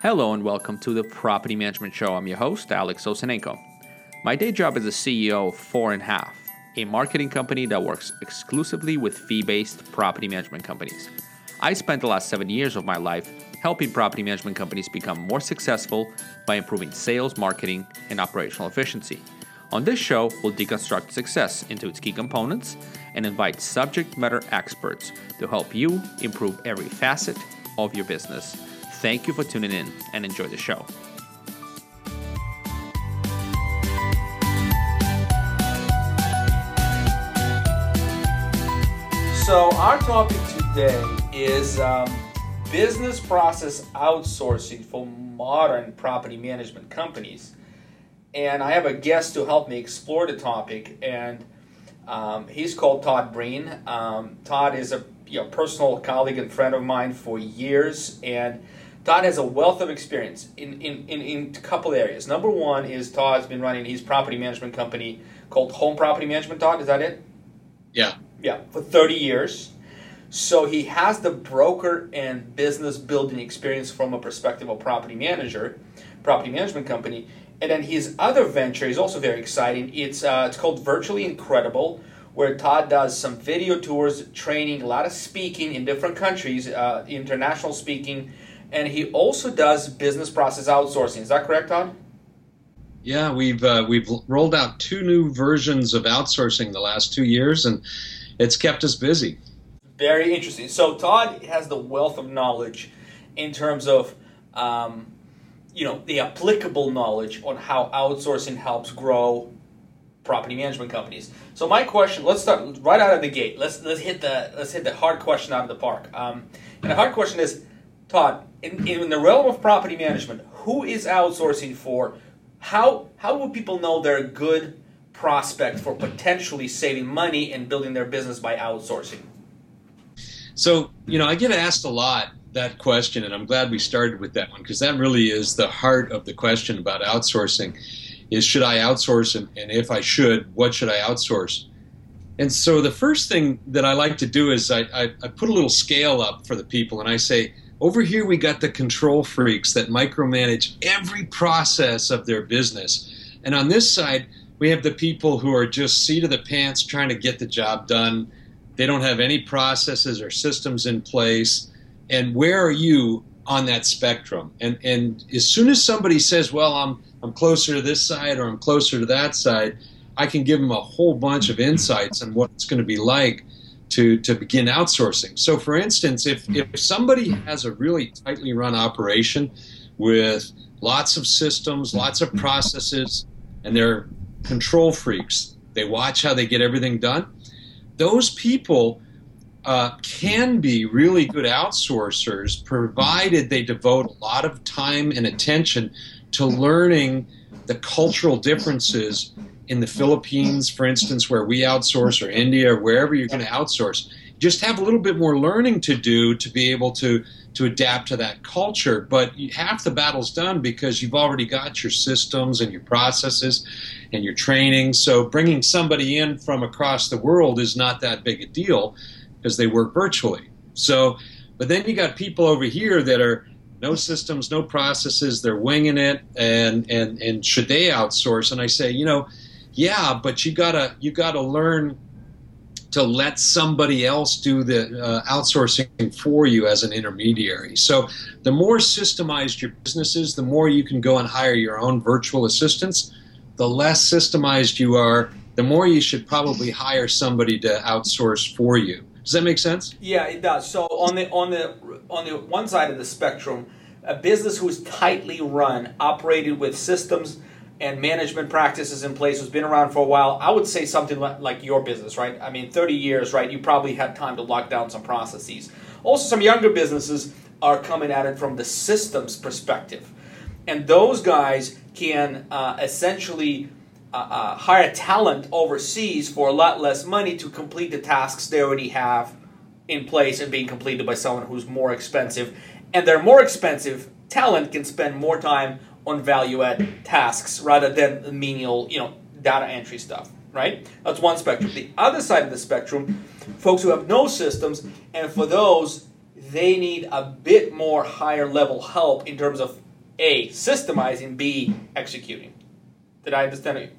Hello and welcome to the Property Management Show. I'm your host, Alex Osenenko. My day job is the CEO of Four and Half, a marketing company that works exclusively with fee based property management companies. I spent the last seven years of my life helping property management companies become more successful by improving sales, marketing, and operational efficiency. On this show, we'll deconstruct success into its key components and invite subject matter experts to help you improve every facet of your business. Thank you for tuning in and enjoy the show. So, our topic today is um, business process outsourcing for modern property management companies. And I have a guest to help me explore the topic, and um, he's called Todd Breen. Um, Todd is a you know, personal colleague and friend of mine for years, and Todd has a wealth of experience in, in, in, in a couple areas. Number one is Todd's been running his property management company called Home Property Management. Todd, is that it? Yeah. Yeah, for 30 years. So he has the broker and business building experience from a perspective of property manager, property management company. And then his other venture is also very exciting. It's uh, it's called Virtually Incredible, where Todd does some video tours, training, a lot of speaking in different countries, uh, international speaking, and he also does business process outsourcing. Is that correct, Todd? Yeah, we've uh, we've rolled out two new versions of outsourcing the last two years, and it's kept us busy. Very interesting. So Todd has the wealth of knowledge in terms of um, you know the applicable knowledge on how outsourcing helps grow property management companies. So my question, let's start right out of the gate. Let's let's hit the let's hit the hard question out of the park. Um, and the hard question is, Todd, in, in the realm of property management, who is outsourcing for? How how will people know they're a good prospect for potentially saving money and building their business by outsourcing? So, you know, I get asked a lot that question, and I'm glad we started with that one because that really is the heart of the question about outsourcing is should I outsource and, and if I should, what should I outsource? And so the first thing that I like to do is I, I, I put a little scale up for the people and I say, over here we got the control freaks that micromanage every process of their business. And on this side, we have the people who are just seat of the pants trying to get the job done. They don't have any processes or systems in place. And where are you on that spectrum? And and as soon as somebody says, "Well, I'm I'm closer to this side or I'm closer to that side," I can give them a whole bunch of insights on what it's going to be like to to begin outsourcing. So, for instance, if if somebody has a really tightly run operation with lots of systems, lots of processes, and they're control freaks, they watch how they get everything done. Those people uh, can be really good outsourcers provided they devote a lot of time and attention to learning the cultural differences in the Philippines, for instance, where we outsource, or India, or wherever you're going to outsource. Just have a little bit more learning to do to be able to to adapt to that culture. But half the battle's done because you've already got your systems and your processes and your training. So bringing somebody in from across the world is not that big a deal because they work virtually. So, but then you got people over here that are no systems, no processes, they're winging it, and and and should they outsource? And I say, you know, yeah, but you gotta you gotta learn to let somebody else do the uh, outsourcing for you as an intermediary. So the more systemized your business is, the more you can go and hire your own virtual assistants. The less systemized you are, the more you should probably hire somebody to outsource for you. Does that make sense? Yeah, it does. So on the on the on the one side of the spectrum, a business who's tightly run, operated with systems and management practices in place who's been around for a while, I would say something like your business, right? I mean, 30 years, right? You probably had time to lock down some processes. Also, some younger businesses are coming at it from the systems perspective. And those guys can uh, essentially uh, uh, hire talent overseas for a lot less money to complete the tasks they already have in place and being completed by someone who's more expensive. And their more expensive talent can spend more time on value add tasks rather than menial, you know, data entry stuff, right? That's one spectrum. The other side of the spectrum, folks who have no systems, and for those, they need a bit more higher level help in terms of A, systemizing, B, executing. Did I understand it?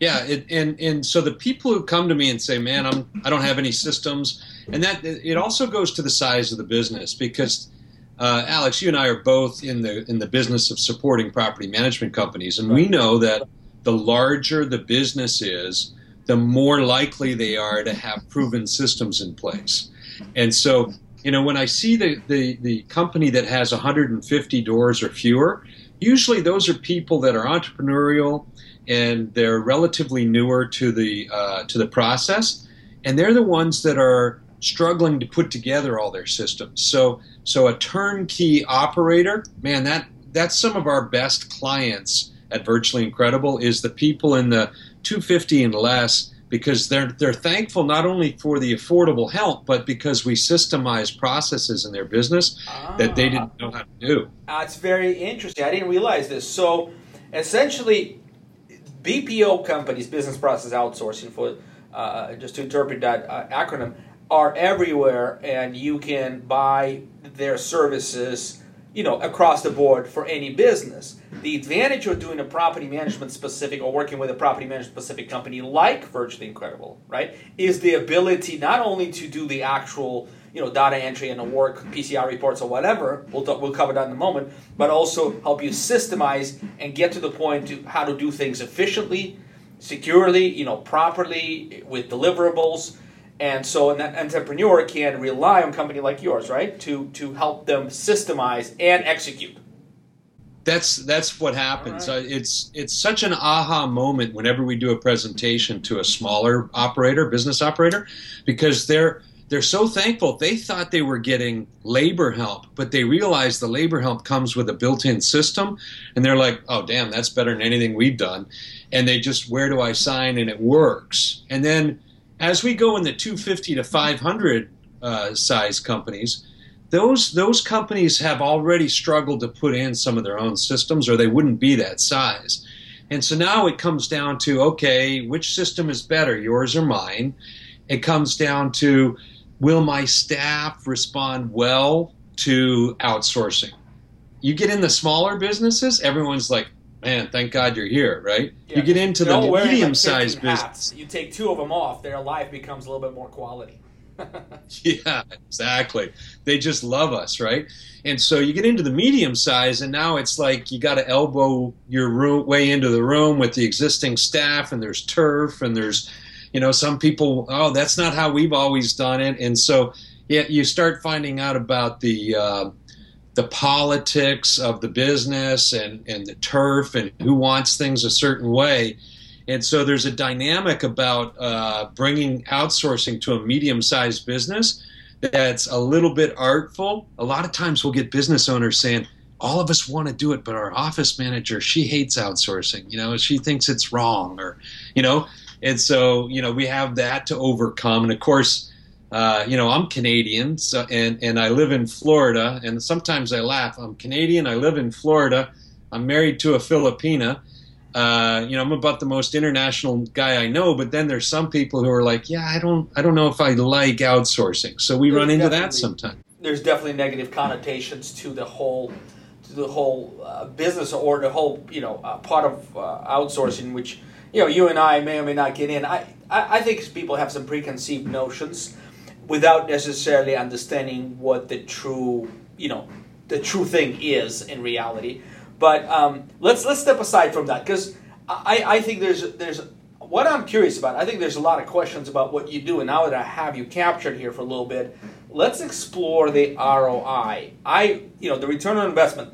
Yeah, it, and and so the people who come to me and say, "Man, I'm I don't have any systems," and that it also goes to the size of the business because uh, Alex, you and I are both in the in the business of supporting property management companies, and we know that the larger the business is, the more likely they are to have proven systems in place. And so, you know, when I see the the, the company that has 150 doors or fewer, usually those are people that are entrepreneurial and they're relatively newer to the uh, to the process, and they're the ones that are struggling to put together all their systems. So so a turnkey operator, man, that that's some of our best clients at Virtually Incredible is the people in the 250 and less because they're they're thankful not only for the affordable help but because we systemize processes in their business ah, that they didn't know how to do. That's very interesting. I didn't realize this. So essentially BPO companies, business process outsourcing, for uh, just to interpret that uh, acronym, are everywhere, and you can buy their services, you know, across the board for any business. The advantage of doing a property management specific or working with a property management specific company like Virtually Incredible, right, is the ability not only to do the actual you know data entry and the work PCR reports or whatever. We'll talk, we'll cover that in a moment, but also help you systemize and get to the point to how to do things efficiently, securely, you know, properly with deliverables. And so an entrepreneur can rely on a company like yours, right, to to help them systemize and execute. That's that's what happens. Right. Uh, it's it's such an aha moment whenever we do a presentation to a smaller operator, business operator, because they're they're so thankful. They thought they were getting labor help, but they realize the labor help comes with a built-in system, and they're like, "Oh, damn, that's better than anything we've done." And they just, "Where do I sign?" and it works. And then as we go in the 250 to 500 uh, size companies, those those companies have already struggled to put in some of their own systems, or they wouldn't be that size. And so now it comes down to okay, which system is better, yours or mine? It comes down to will my staff respond well to outsourcing? You get in the smaller businesses, everyone's like, man, thank God you're here, right? Yeah. You get into the medium sized business. You take two of them off, their life becomes a little bit more quality. yeah, exactly. They just love us, right? And so you get into the medium size, and now it's like you got to elbow your room, way into the room with the existing staff, and there's turf, and there's you know, some people, oh, that's not how we've always done it, and so yeah, you start finding out about the uh, the politics of the business and and the turf and who wants things a certain way. And so there's a dynamic about uh, bringing outsourcing to a medium-sized business that's a little bit artful. A lot of times we'll get business owners saying, all of us want to do it, but our office manager, she hates outsourcing. You know, she thinks it's wrong or, you know, and so you know we have that to overcome. And of course, uh, you know I'm Canadian, so and and I live in Florida. And sometimes I laugh. I'm Canadian. I live in Florida. I'm married to a Filipina. Uh, you know, I'm about the most international guy I know. But then there's some people who are like, yeah, I don't, I don't know if I like outsourcing. So we there's run into that sometimes. There's definitely negative connotations to the whole, to the whole uh, business or the whole, you know, uh, part of uh, outsourcing, which you know, you and I may or may not get in. I, I, I think people have some preconceived notions without necessarily understanding what the true, you know, the true thing is in reality. But um, let's let's step aside from that because I, I think there's there's what I'm curious about. I think there's a lot of questions about what you do, and now that I have you captured here for a little bit, let's explore the ROI. I you know the return on investment,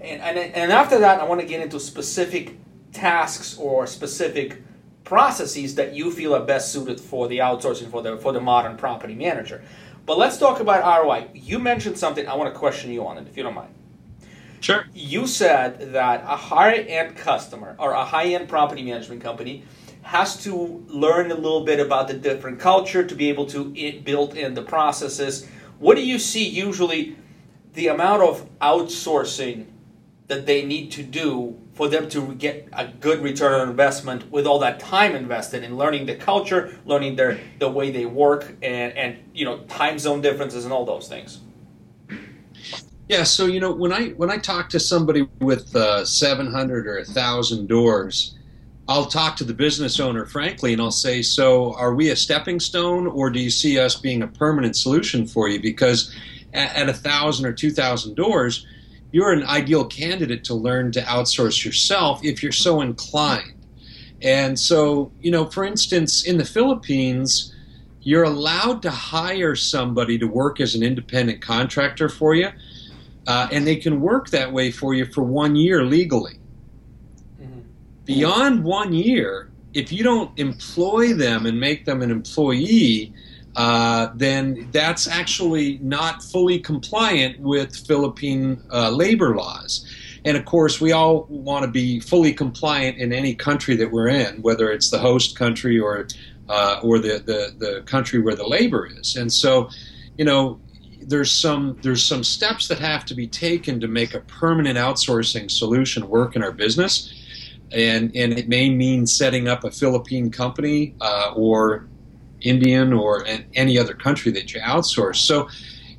and and, and after that I want to get into specific tasks or specific processes that you feel are best suited for the outsourcing for the for the modern property manager. But let's talk about ROI. You mentioned something I want to question you on it if you don't mind. Sure. You said that a high-end customer or a high-end property management company has to learn a little bit about the different culture to be able to build in the processes. What do you see usually the amount of outsourcing that they need to do for them to get a good return on investment with all that time invested in learning the culture, learning their the way they work, and and you know time zone differences and all those things. Yeah, so you know when I when I talk to somebody with uh, 700 or 1,000 doors, I'll talk to the business owner frankly, and I'll say, "So, are we a stepping stone, or do you see us being a permanent solution for you?" Because at a thousand or two thousand doors, you're an ideal candidate to learn to outsource yourself if you're so inclined. And so, you know, for instance, in the Philippines, you're allowed to hire somebody to work as an independent contractor for you, uh, and they can work that way for you for one year legally. Mm-hmm. Beyond one year, if you don't employ them and make them an employee, uh, then that's actually not fully compliant with Philippine uh, labor laws. And of course, we all want to be fully compliant in any country that we're in, whether it's the host country or uh, or the, the, the country where the labor is. And so, you know, there's some there's some steps that have to be taken to make a permanent outsourcing solution work in our business. And, and it may mean setting up a Philippine company uh, or Indian or any other country that you outsource. So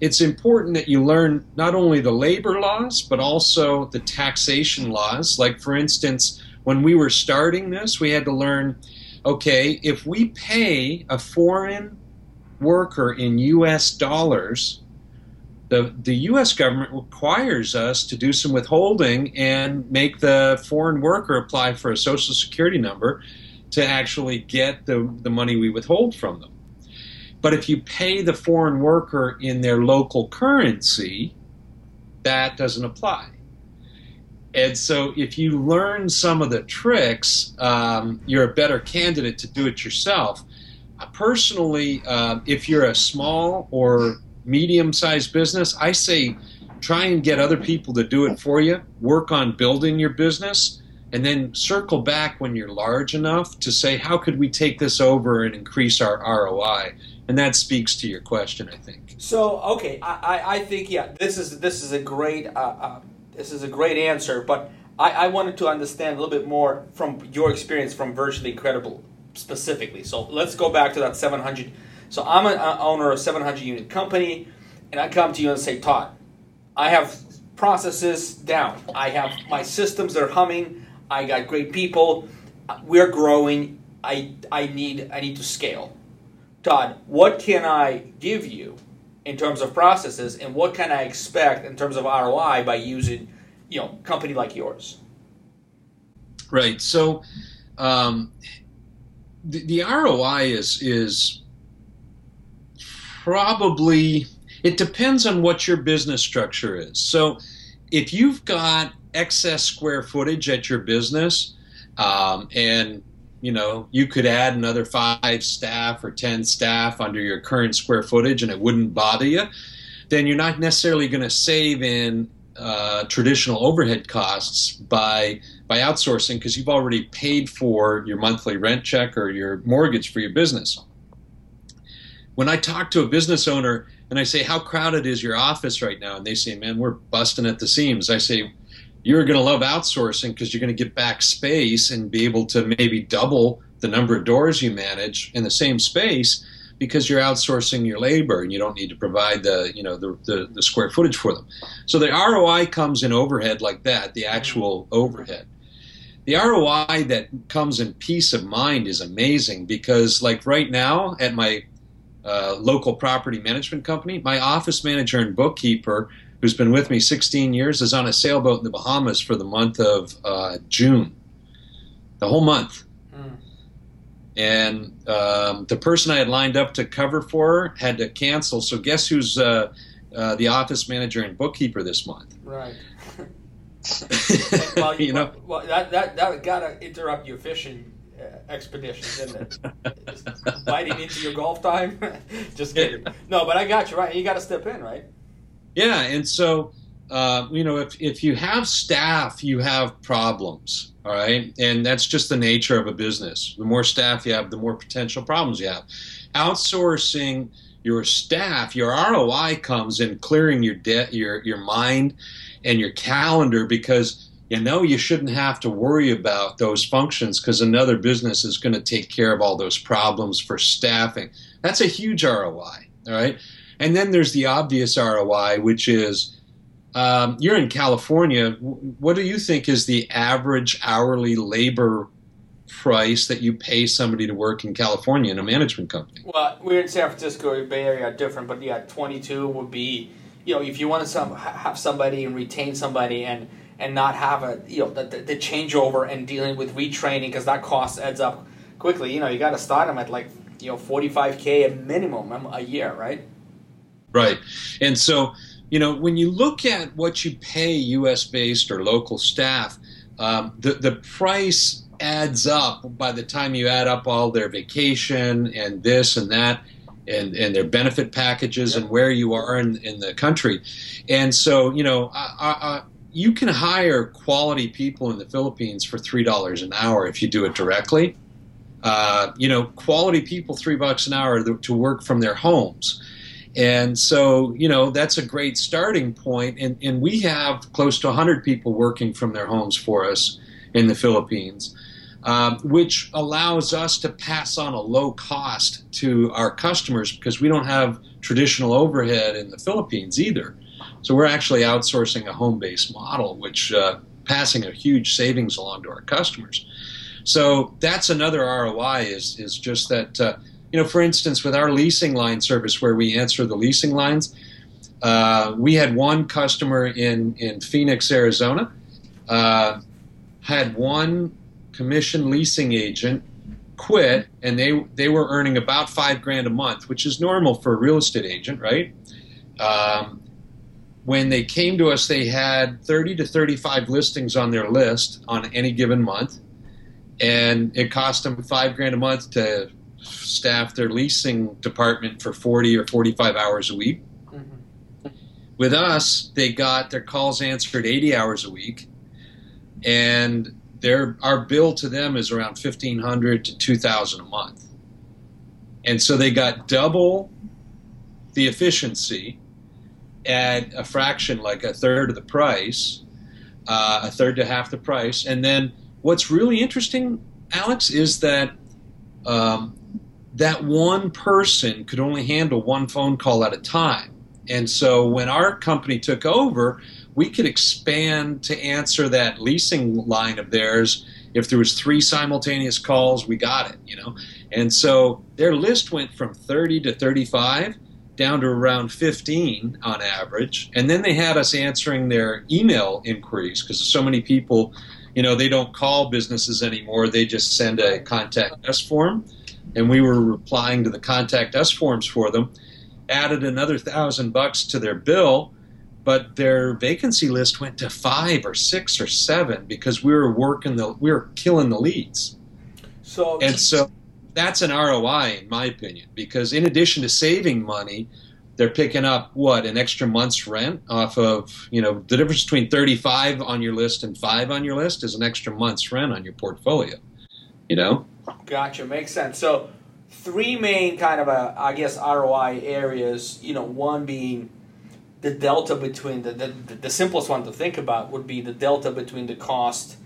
it's important that you learn not only the labor laws, but also the taxation laws. Like, for instance, when we were starting this, we had to learn okay, if we pay a foreign worker in US dollars, the, the US government requires us to do some withholding and make the foreign worker apply for a social security number to actually get the, the money we withhold from them. But if you pay the foreign worker in their local currency, that doesn't apply. And so, if you learn some of the tricks, um, you're a better candidate to do it yourself. Uh, personally, uh, if you're a small or medium sized business, I say try and get other people to do it for you. Work on building your business and then circle back when you're large enough to say, how could we take this over and increase our ROI? And that speaks to your question, I think. So, okay, I, I think yeah, this is this is a great uh, uh, this is a great answer, but I, I wanted to understand a little bit more from your experience from Virtually Incredible specifically. So let's go back to that 700. So I'm an owner of 700 unit company, and I come to you and say, Todd, I have processes down. I have my systems are humming. I got great people. We're growing. I, I need I need to scale. Todd, what can I give you in terms of processes, and what can I expect in terms of ROI by using, you know, company like yours? Right. So, um, the, the ROI is is probably it depends on what your business structure is. So, if you've got excess square footage at your business, um, and you know you could add another five staff or ten staff under your current square footage, and it wouldn't bother you, then you're not necessarily going to save in uh, traditional overhead costs by by outsourcing because you've already paid for your monthly rent check or your mortgage for your business. When I talk to a business owner and I say, "How crowded is your office right now?" and they say, "Man, we're busting at the seams," I say, you're going to love outsourcing because you're going to get back space and be able to maybe double the number of doors you manage in the same space because you're outsourcing your labor and you don't need to provide the you know the, the, the square footage for them. So the roi comes in overhead like that the actual overhead. The roi that comes in peace of mind is amazing because like right now at my uh, local property management company my office manager and bookkeeper who's been with me 16 years, is on a sailboat in the Bahamas for the month of uh, June, the whole month. Mm. And um, the person I had lined up to cover for her had to cancel. So guess who's uh, uh, the office manager and bookkeeper this month? Right. well, you, you know, well, that that that gotta interrupt your fishing uh, expeditions, isn't it? biting into your golf time. Just kidding. No, but I got you right. You got to step in, right? Yeah, and so uh, you know, if if you have staff, you have problems. All right, and that's just the nature of a business. The more staff you have, the more potential problems you have. Outsourcing your staff, your ROI comes in clearing your debt, your your mind, and your calendar because you know you shouldn't have to worry about those functions because another business is going to take care of all those problems for staffing. That's a huge ROI. All right. And then there's the obvious ROI, which is um, you're in California. What do you think is the average hourly labor price that you pay somebody to work in California in a management company? Well, we're in San Francisco, Bay Area, different, but yeah, 22 would be, you know, if you want to some, have somebody and retain somebody and and not have a, you know, the, the changeover and dealing with retraining because that cost adds up quickly. You know, you got to start them at like, you know, 45k a minimum a year, right? Right, and so you know when you look at what you pay U.S. based or local staff, um, the the price adds up by the time you add up all their vacation and this and that and, and their benefit packages yep. and where you are in, in the country. And so, you know, I, I, you can hire quality people in the Philippines for $3 an hour if you do it directly. Uh, you know, quality people, three bucks an hour to work from their homes. And so, you know, that's a great starting point. And, and we have close to 100 people working from their homes for us in the Philippines um, which allows us to pass on a low cost to our customers because we don't have traditional overhead in the Philippines either. So we're actually outsourcing a home-based model, which uh, passing a huge savings along to our customers. So that's another ROI is is just that uh, you know, for instance, with our leasing line service where we answer the leasing lines, uh, we had one customer in in Phoenix, Arizona, uh, had one commission leasing agent quit and they they were earning about five grand a month, which is normal for a real estate agent, right? Um, when they came to us, they had 30 to 35 listings on their list on any given month, and it cost them five grand a month to staff their leasing department for 40 or 45 hours a week. Mm-hmm. With us, they got their calls answered 80 hours a week, and their our bill to them is around fifteen hundred to two thousand a month, and so they got double the efficiency at a fraction, like a third of the price, uh, a third to half the price, and then what's really interesting, Alex, is that. Um, that one person could only handle one phone call at a time. And so when our company took over, we could expand to answer that leasing line of theirs. If there was three simultaneous calls, we got it, you know. And so their list went from 30 to 35 down to around 15 on average. And then they had us answering their email inquiries because so many people, you know, they don't call businesses anymore. They just send a contact us form. And we were replying to the contact us forms for them, added another thousand bucks to their bill but their vacancy list went to five or six or seven because we were working the we were killing the leads. So and so that's an ROI in my opinion because in addition to saving money, they're picking up what an extra month's rent off of you know the difference between 35 on your list and five on your list is an extra month's rent on your portfolio. You know. Gotcha, makes sense. So three main kind of a I guess ROI areas. You know, one being the delta between the, the, the simplest one to think about would be the delta between the cost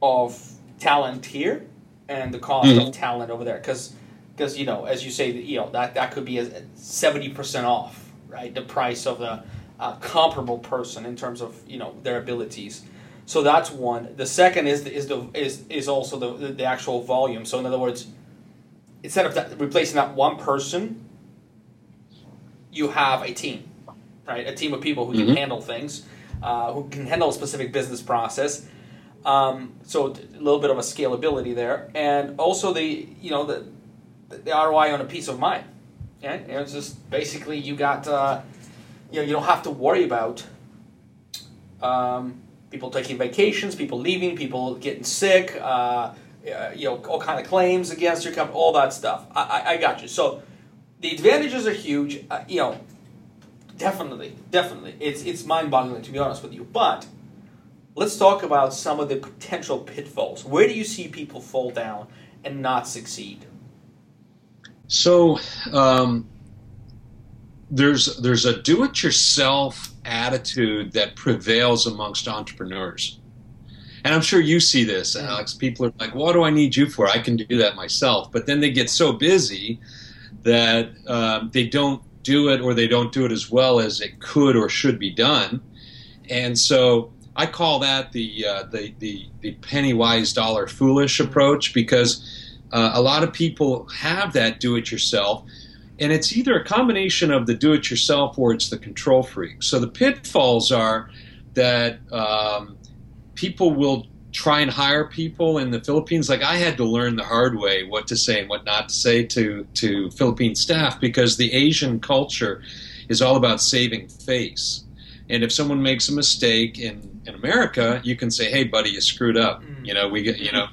of talent here and the cost mm-hmm. of talent over there because because you know as you say you know that that could be a 70% off right the price of the uh, comparable person in terms of you know their abilities so that's one the second is the, is the is is also the, the actual volume so in other words instead of that, replacing that one person you have a team right? A team of people who mm-hmm. can handle things, uh, who can handle a specific business process. Um, so a little bit of a scalability there, and also the you know the the ROI on a peace of mind. Yeah, it's just basically you got uh, you know you don't have to worry about um, people taking vacations, people leaving, people getting sick. Uh, uh you know all kind of claims against your company, all that stuff. I, I, I got you. So the advantages are huge. Uh, you know Definitely, definitely. It's it's mind-boggling to be honest with you. But let's talk about some of the potential pitfalls. Where do you see people fall down and not succeed? So um, there's there's a do-it-yourself attitude that prevails amongst entrepreneurs. And I'm sure you see this. Alex. People are like, "What do I need you for? I can do that myself." But then they get so busy that um, they don't do it or they don't do it as well as it could or should be done. and so I call that the uh, the, the the penny wise dollar foolish approach because uh, a lot of people have that do it yourself, and it's either a combination of the do it yourself or it's the control freak. So the pitfalls are that um, people will try and hire people in the Philippines. Like I had to learn the hard way what to say and what not to say to to Philippine staff because the Asian culture is all about saving face. And if someone makes a mistake in, in America, you can say, "Hey, buddy, you screwed up." Mm. You know, we get you know,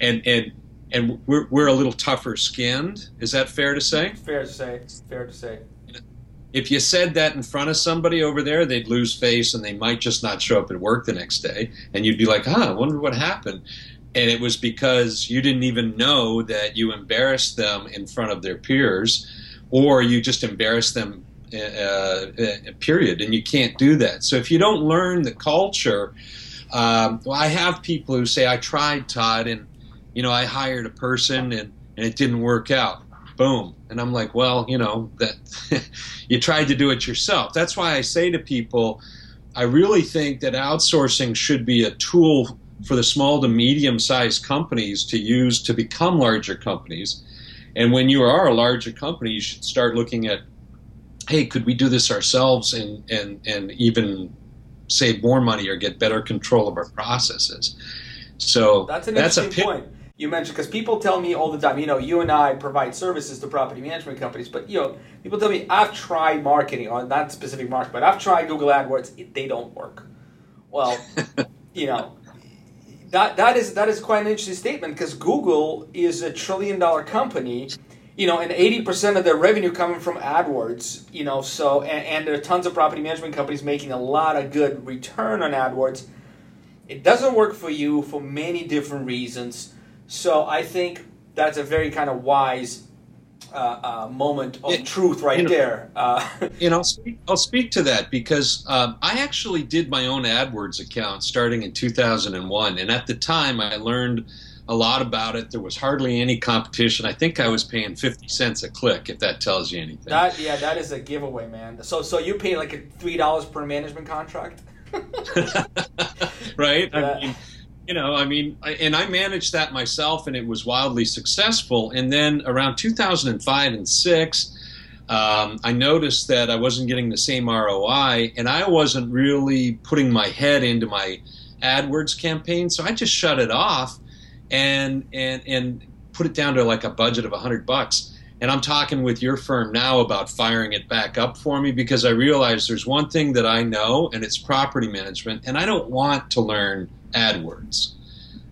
and and and we're we're a little tougher skinned. Is that fair to say? Fair to say. Fair to say. If you said that in front of somebody over there, they'd lose face and they might just not show up at work the next day, and you'd be like, "Ah, I wonder what happened." And it was because you didn't even know that you embarrassed them in front of their peers, or you just embarrassed them uh, uh, period, and you can't do that. So if you don't learn the culture, um, well, I have people who say, "I tried, Todd, and you know, I hired a person and and it didn't work out." Boom, and I'm like, well, you know, that you tried to do it yourself. That's why I say to people, I really think that outsourcing should be a tool for the small to medium sized companies to use to become larger companies. And when you are a larger company, you should start looking at hey, could we do this ourselves and, and, and even save more money or get better control of our processes? So that's an that's interesting point you mentioned because people tell me all the time, you know, you and I provide services to property management companies, but you know, people tell me I've tried marketing on that specific market, but I've tried Google AdWords, they don't work. Well, you know, that that is that is quite an interesting statement because Google is a trillion dollar company you know, and 80% of their revenue coming from AdWords, you know, so, and, and, there are tons of property management companies making a lot of good return on AdWords. It doesn't work for you for many different reasons. So I think that's a very kind of wise uh, uh, moment of it, truth right you know, there. Uh, and I'll speak, I'll speak to that because um, I actually did my own AdWords account starting in 2001. And at the time, I learned – a lot about it. There was hardly any competition. I think I was paying fifty cents a click, if that tells you anything. That yeah, that is a giveaway, man. So so you pay like a three dollars per management contract, right? I mean, you know, I mean, I, and I managed that myself, and it was wildly successful. And then around 2005 and six. Um, I noticed that I wasn't getting the same ROI, and I wasn't really putting my head into my AdWords campaign, so I just shut it off and and and put it down to like a budget of a hundred bucks. And I'm talking with your firm now about firing it back up for me because I realize there's one thing that I know, and it's property management, and I don't want to learn AdWords.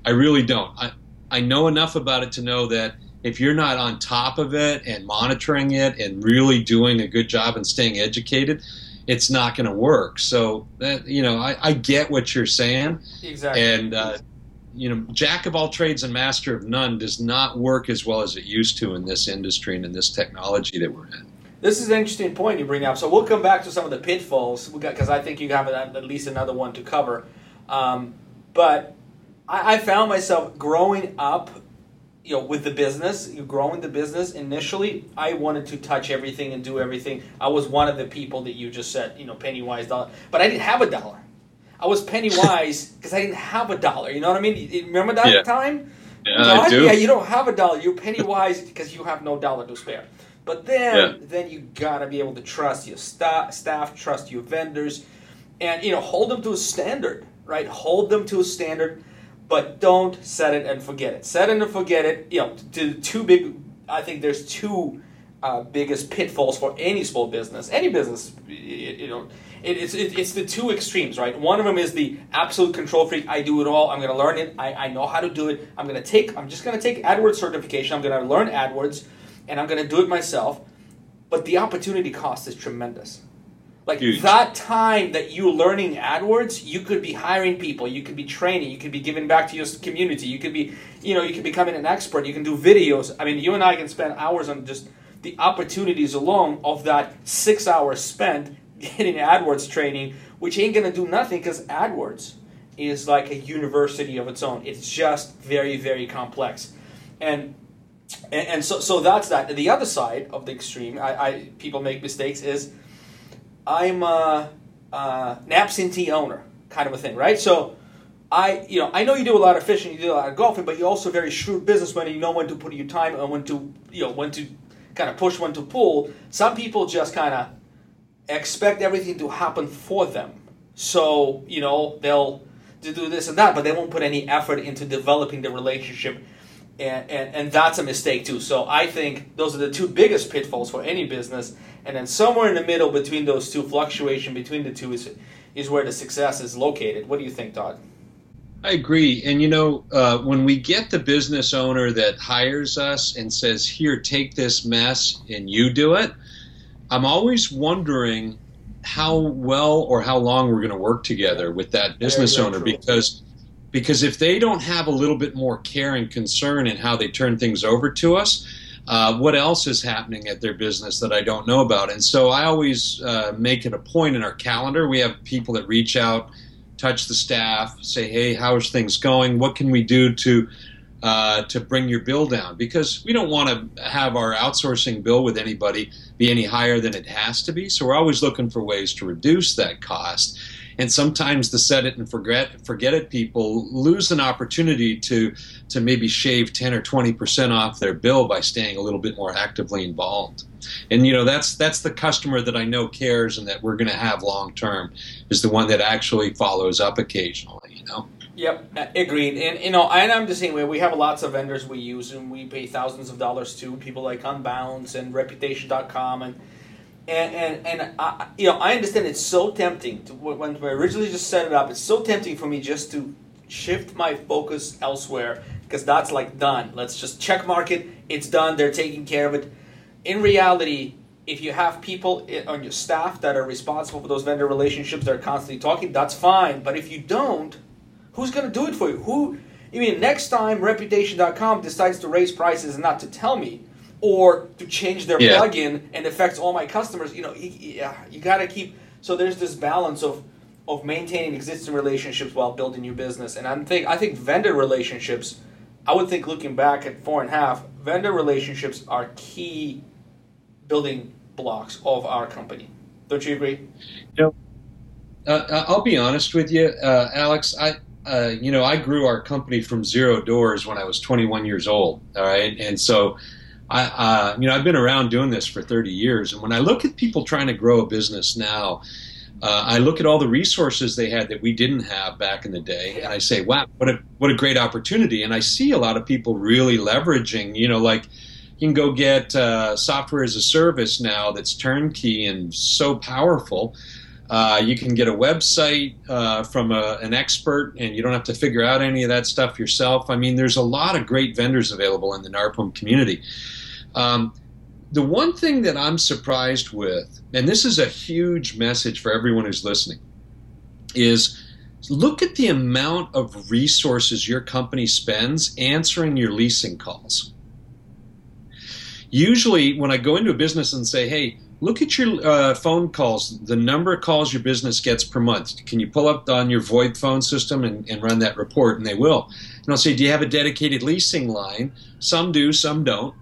I really don't. I, I know enough about it to know that if you're not on top of it and monitoring it and really doing a good job and staying educated, it's not going to work. So that you know, I, I, get what you're saying. Exactly. And uh, you know, jack of all trades and master of none does not work as well as it used to in this industry and in this technology that we're in. This is an interesting point you bring up. So we'll come back to some of the pitfalls because I think you have at least another one to cover. Um, but I, I, found myself growing up, you know, with the business, growing the business. Initially, I wanted to touch everything and do everything. I was one of the people that you just said, you know, penny wise dollar, but I didn't have a dollar. I was penny wise because I didn't have a dollar. You know what I mean? Remember that yeah. time? Yeah, I do. Yeah, you don't have a dollar. You're penny wise because you have no dollar to spare. But then, yeah. then you gotta be able to trust your sta- staff, trust your vendors, and you know hold them to a standard, right? Hold them to a standard, but don't set it and forget it. Set it and forget it. You know, to two big. I think there's two uh, biggest pitfalls for any small business, any business. You know it, it's, it, it's the two extremes, right? One of them is the absolute control freak. I do it all. I'm going to learn it. I, I know how to do it. I'm going to take. I'm just going to take AdWords certification. I'm going to learn AdWords, and I'm going to do it myself. But the opportunity cost is tremendous. Like Huge. that time that you're learning AdWords, you could be hiring people, you could be training, you could be giving back to your community, you could be, you know, you could becoming an expert, you can do videos. I mean, you and I can spend hours on just the opportunities alone of that six hours spent getting AdWords training, which ain't gonna do nothing because AdWords is like a university of its own. It's just very, very complex, and and, and so so that's that. The other side of the extreme, I, I people make mistakes is I'm a, an absentee owner. kind of a thing, right? So I, you know, I know you do a lot of fishing, you do a lot of golfing, but you're also very shrewd businessman. And you know when to put your time and when to, you know, when to kind of push, when to pull. Some people just kind of expect everything to happen for them. So you know they'll do this and that, but they won't put any effort into developing the relationship. And, and, and that's a mistake too. So I think those are the two biggest pitfalls for any business. And then somewhere in the middle between those two, fluctuation between the two is is where the success is located. What do you think, Todd? I agree. And you know, uh, when we get the business owner that hires us and says, "Here, take this mess and you do it," I'm always wondering how well or how long we're going to work together with that business owner true. because because if they don't have a little bit more care and concern in how they turn things over to us, uh, what else is happening at their business that I don't know about? And so I always uh, make it a point in our calendar. We have people that reach out, touch the staff, say, "Hey, how's things going? What can we do to uh, to bring your bill down?" Because we don't want to have our outsourcing bill with anybody be any higher than it has to be. So we're always looking for ways to reduce that cost and sometimes the set it and forget forget it people lose an opportunity to to maybe shave 10 or 20 percent off their bill by staying a little bit more actively involved and you know that's that's the customer that I know cares and that we're going to have long term is the one that actually follows up occasionally you know Yep, agreed. And you know, and I'm the same way. We have lots of vendors we use, and we pay thousands of dollars to people like Unbounce and Reputation.com, and and and, and I, you know I understand it's so tempting to, when I originally just set it up. It's so tempting for me just to shift my focus elsewhere because that's like done. Let's just check market. It's done. They're taking care of it. In reality, if you have people on your staff that are responsible for those vendor relationships, they're constantly talking. That's fine. But if you don't, who's going to do it for you? Who? I mean, next time Reputation.com decides to raise prices and not to tell me, or to change their yeah. plugin and affects all my customers. You know, you, you got to keep. So there's this balance of of maintaining existing relationships while building new business. And I'm think I think vendor relationships. I would think looking back at four and a half, vendor relationships are key building blocks of our company. Don't you agree? You know, uh, I'll be honest with you, uh, Alex. I uh, you know I grew our company from zero doors when I was 21 years old. All right, and so I, uh, you know, I've been around doing this for 30 years, and when I look at people trying to grow a business now, uh, I look at all the resources they had that we didn't have back in the day, and I say, "Wow, what a what a great opportunity!" And I see a lot of people really leveraging, you know, like you can go get uh, software as a service now that's turnkey and so powerful. Uh, you can get a website uh, from a, an expert, and you don't have to figure out any of that stuff yourself. I mean, there's a lot of great vendors available in the NARPM community. Um, the one thing that I'm surprised with, and this is a huge message for everyone who's listening, is look at the amount of resources your company spends answering your leasing calls. Usually, when I go into a business and say, hey, look at your uh, phone calls, the number of calls your business gets per month. Can you pull up on your VoIP phone system and, and run that report? And they will. And I'll say, do you have a dedicated leasing line? Some do, some don't.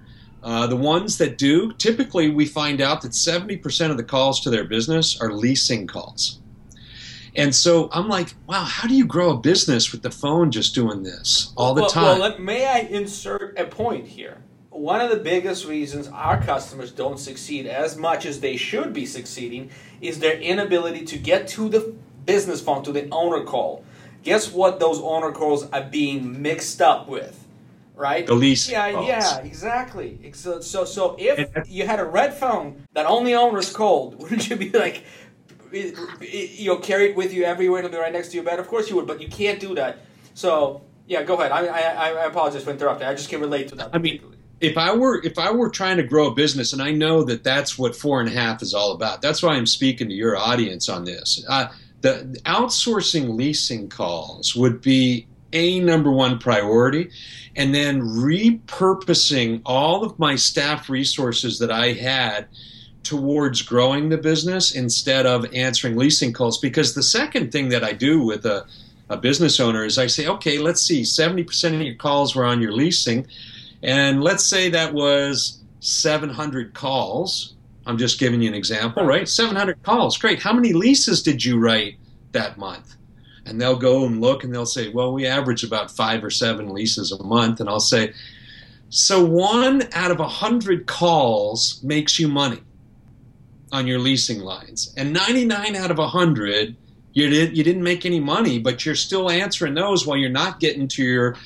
Uh, the ones that do, typically we find out that 70% of the calls to their business are leasing calls. And so I'm like, wow, how do you grow a business with the phone just doing this all the well, time? Well, may I insert a point here? One of the biggest reasons our customers don't succeed as much as they should be succeeding is their inability to get to the business phone, to the owner call. Guess what those owner calls are being mixed up with? right? The lease. Yeah, phones. yeah, exactly. So, so, so if you had a red phone that only owners called, wouldn't you be like, you know, carry it with you everywhere to be right next to your bed? Of course you would, but you can't do that. So, yeah, go ahead. I, I, I apologize for interrupting. I just can relate to that. I mean, if I were if I were trying to grow a business, and I know that that's what four and a half is all about. That's why I'm speaking to your audience on this. Uh, the outsourcing leasing calls would be a number one priority and then repurposing all of my staff resources that I had towards growing the business instead of answering leasing calls. Because the second thing that I do with a, a business owner is I say, okay, let's see, 70% of your calls were on your leasing. And let's say that was 700 calls. I'm just giving you an example, right? 700 calls. Great. How many leases did you write that month? and they'll go and look and they'll say, well, we average about five or seven leases a month. And I'll say, so one out of a hundred calls makes you money on your leasing lines, and 99 out of a hundred you did you didn't make any money, but you're still answering those while you're not getting to your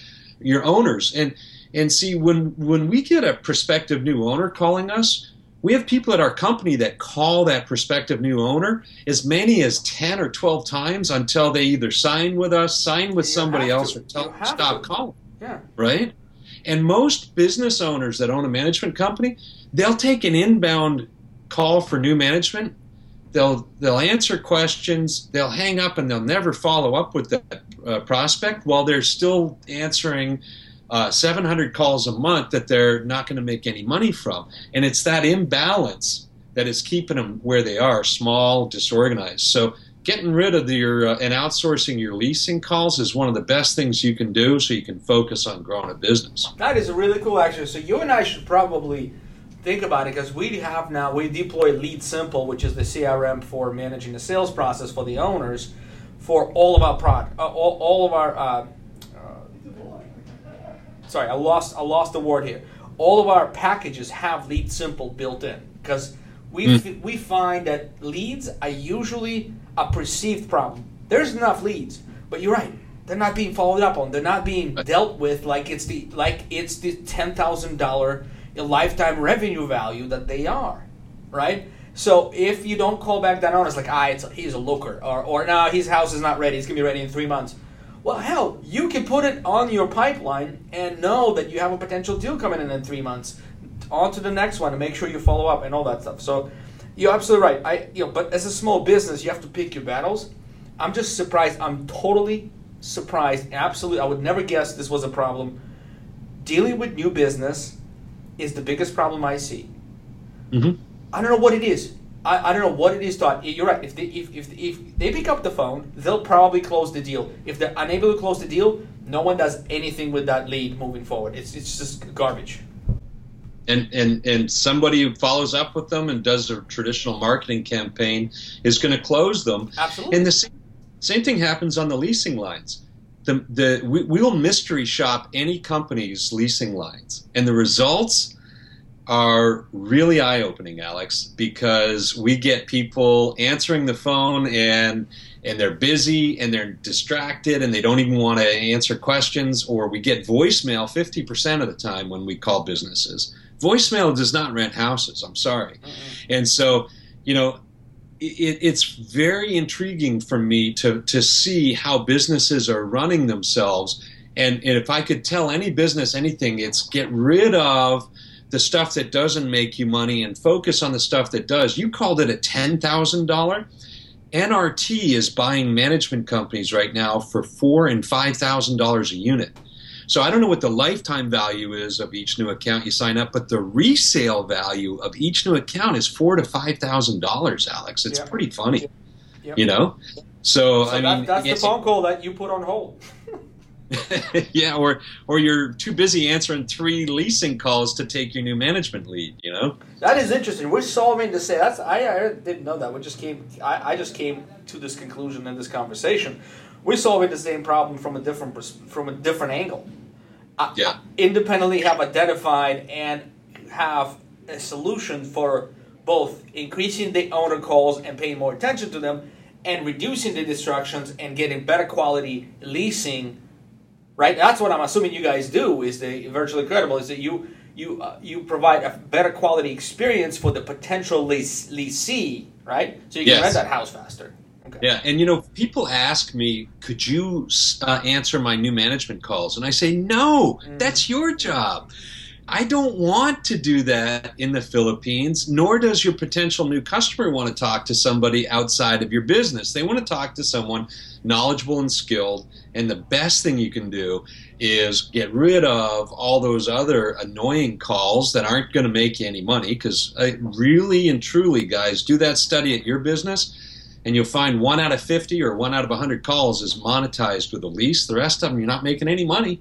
your owners. And and see when when we get a prospective new owner calling us, we have people at our company that call that prospective new owner as many as 10 or 12 times until they either sign with us, sign with You somebody else, to. or tell them stop to. calling. Yeah. Right? And most business owners that own a management company, they'll take an inbound call for new management. They'll they'll answer questions. They'll hang up and they'll never follow up with that uh, prospect while they're still answering uh, 700 calls a month that they're not going to make any money from. And it's that imbalance that is keeping them where they are, small, disorganized. So getting rid of your uh, and outsourcing your leasing calls is one of the best things you can do so you can focus on growing a business. That is a really cool, actually. So you and I should probably think about it because we have now we deploy LeadSimple, which is the CRM for managing the sales process for the owners for all of our product, uh, all, all of our. Uh, sorry, I lost I lost the word here. All of our packages have LeadSimple built in because we f- we find that leads are usually a perceived problem. There's enough leads, but you're right. They're not being followed up on. They're not being dealt with like it's the like it's the ten thousand dollar lifetime revenue value that they are, right? So if you don't call back that owner, it's like ah, it's he's a looker, or or now his house is not ready. It's gonna be ready in three months. Well, hell, you can put it on your pipeline and know that you have a potential deal coming in in three months. On to the next one and make sure you follow up and all that stuff. So you're absolutely right. I you know, but as a small business, you have to pick your battles. I'm just surprised. I'm totally surprised. Absolutely, I would never guess this was a problem. Dealing with new business is the biggest problem I see. Mm-hmm. I don't know what it is. I, I don't know what it is. Thought you're right. If they if, if if they pick up the phone, they'll probably close the deal. If they're unable to close the deal, no one does anything with that lead moving forward. It's it's just garbage. and and and somebody who follows up with them and does a traditional marketing campaign is going to close them. Absolutely. And the same, same thing happens on the leasing lines. The the we, we will mystery shop any company's leasing lines, and the results are really eye opening, Alex, because we get people answering the phone and and they're busy and they're distracted and they don't even want to answer questions or we get voicemail 50% of the time when we call businesses. Voicemail does not rent houses i'm sorry. And so you know it, it's very intriguing for me to, to see how businesses are running themselves. And, and if i could tell any business anything it's get rid of the stuff that doesn't make you money and focus on the stuff that does you called it a $10000 NRT is buying management companies right now for four and five thousand dollars a unit. So I don't know what the lifetime value is of each new account you sign up, but the resale value of each new account is four to five thousand dollars, Alex. It's Yep. pretty funny, Yep. you know. So, So I that, mean, that's the phone call that you put on hold. yeah, or or you're too busy answering three leasing calls to take your new management lead. You know. That is interesting. We're solving the same. That's I, I didn't know that. We just came. I, I just came to this conclusion in this conversation. We're solving the same problem from a different from a different angle. Yeah. I independently have identified and have a solution for both increasing the owner calls and paying more attention to them, and reducing the distractions and getting better quality leasing right? That's what I'm assuming you guys do. Is the virtually credible? Is that you you uh, you provide a better quality experience for the potential lease, leasee, right? So you can Yes. rent that house faster. Okay. Yeah, and you know, people ask me, "Could you uh, answer my new management calls?" And I say, "No, Mm. that's your job. I don't want to do that in the Philippines, nor does your potential new customer want to talk to somebody outside of your business. They want to talk to someone knowledgeable and skilled. And the best thing you can do is get rid of all those other annoying calls that aren't going to make you any money. Because uh, really and truly, guys, do that study at your business and you'll find one out of 50 or one out of 100 calls is monetized with a lease. The rest of them, you're not making any money.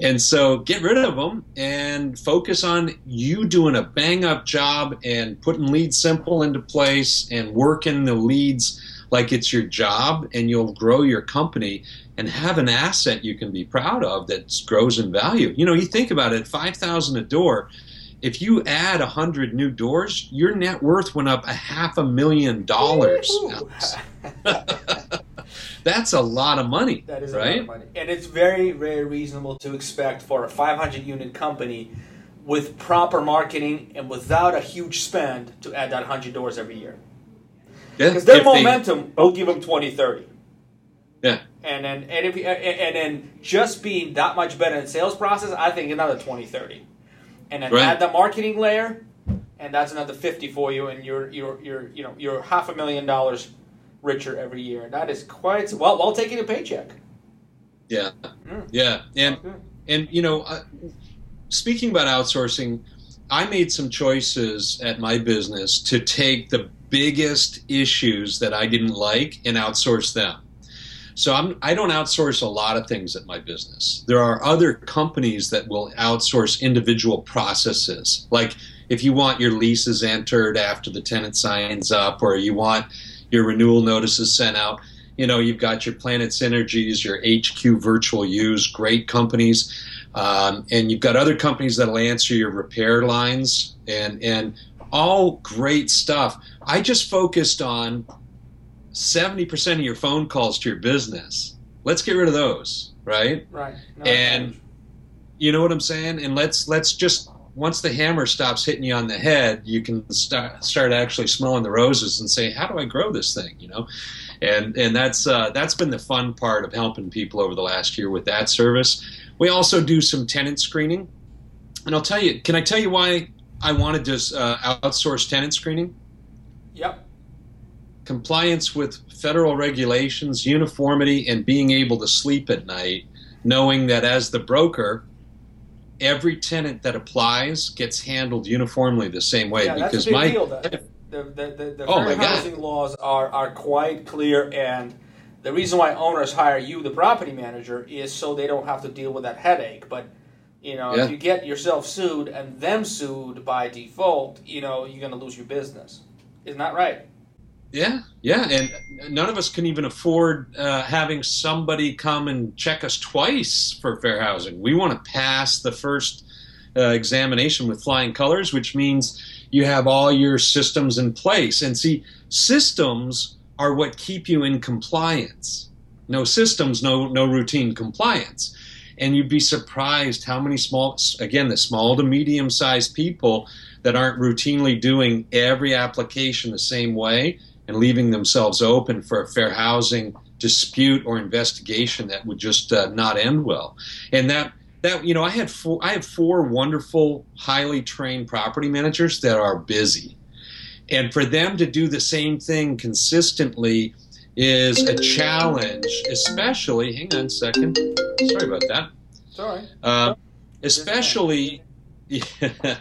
And so get rid of them and focus on you doing a bang up job and putting LeadSimple into place and working the leads like it's your job, and you'll grow your company and have an asset you can be proud of that grows in value. You know, you think about it, five thousand a door. If you add a hundred new doors, your net worth went up a half a million dollars. That's a lot of money. That is right? a lot of money, and it's very, very reasonable to expect for a 500 unit company with proper marketing and without a huge spend to add that 100 doors every year. Because their momentum will give them 20, 30. Yeah. And then and if and then just being that much better in sales process, I think another 20, 30. And then right. add the marketing layer, and that's another 50 for you, and you're you're you're you know you're half a million dollars richer every year. That is quite well while taking a paycheck. Yeah, mm. yeah, and and you know, uh, speaking about outsourcing, I made some choices at my business to take the biggest issues that I didn't like and outsource them. So I'm, I don't outsource a lot of things at my business. There are other companies that will outsource individual processes. Like if you want your leases entered after the tenant signs up, or you want your renewal notices sent out. You know, you've got your Planet Synergies, your HQ Virtual Use, great companies, um, and you've got other companies that'll answer your repair lines and and all great stuff. I just focused on seventy percent of your phone calls to your business. Let's get rid of those, right? Right. No, and you know what I'm saying? And let's let's just once the hammer stops hitting you on the head, you can start start actually smelling the roses and say, "How do I grow this thing?" You know, and and that's uh, that's been the fun part of helping people over the last year with that service. We also do some tenant screening, and I'll tell you. Can I tell you why I wanted to uh, outsource tenant screening? Yep. Compliance with federal regulations, uniformity, and being able to sleep at night, knowing that as the broker every tenant that applies gets handled uniformly the same way yeah, because that's a big my deal, the, the, the, the oh fair housing God. laws are, are quite clear and the reason why owners hire you the property manager is so they don't have to deal with that headache but you know yeah. if you get yourself sued and them sued by default you know you're going to lose your business isn't that right yeah, yeah, and none of us can even afford uh, having somebody come and check us twice for fair housing. We want to pass the first uh, examination with flying colors, which means you have all your systems in place. And see, systems are what keep you in compliance. No systems, no no routine compliance. And you'd be surprised how many small, again, the small to medium sized people that aren't routinely doing every application the same way and leaving themselves open for a fair housing dispute or investigation that would just uh, not end well. And that that you know, I had four, I have four wonderful, highly trained property managers that are busy, and for them to do the same thing consistently is a challenge. Especially, hang on a second, sorry about that. Sorry. Uh, especially, yeah,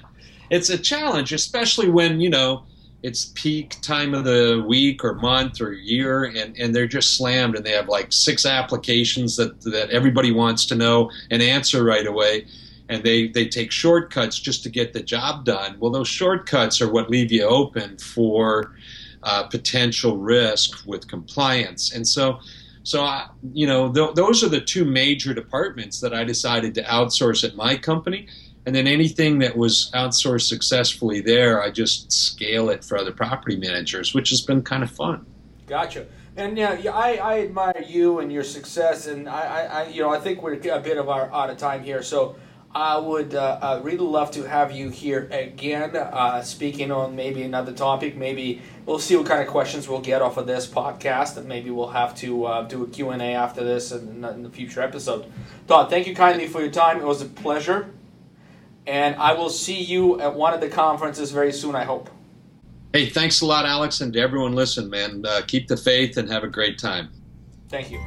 it's a challenge, especially when you know it's peak time of the week or month or year and, and they're just slammed and they have like six applications that, that everybody wants to know and answer right away and they, they take shortcuts just to get the job done. Well those shortcuts are what leave you open for uh, potential risk with compliance. And so so I, you know th- those are the two major departments that i decided to outsource at my company and then anything that was outsourced successfully there, I just scale it for other property managers, which has been kind of fun. Gotcha. And yeah, I, I admire you and your success, and I, I, you know I think we're a bit of our out of time here, so I would uh, uh, really love to have you here again, uh, speaking on maybe another topic. Maybe we'll see what kind of questions we'll get off of this podcast, and maybe we'll have to uh, do a Q and A after this in, in the future episode. Todd, thank you kindly for your time. It was a pleasure. And I will see you at one of the conferences very soon, I hope. Hey, thanks a lot, Alex, and to everyone listen, man. Uh, keep the faith and have a great time. Thank you.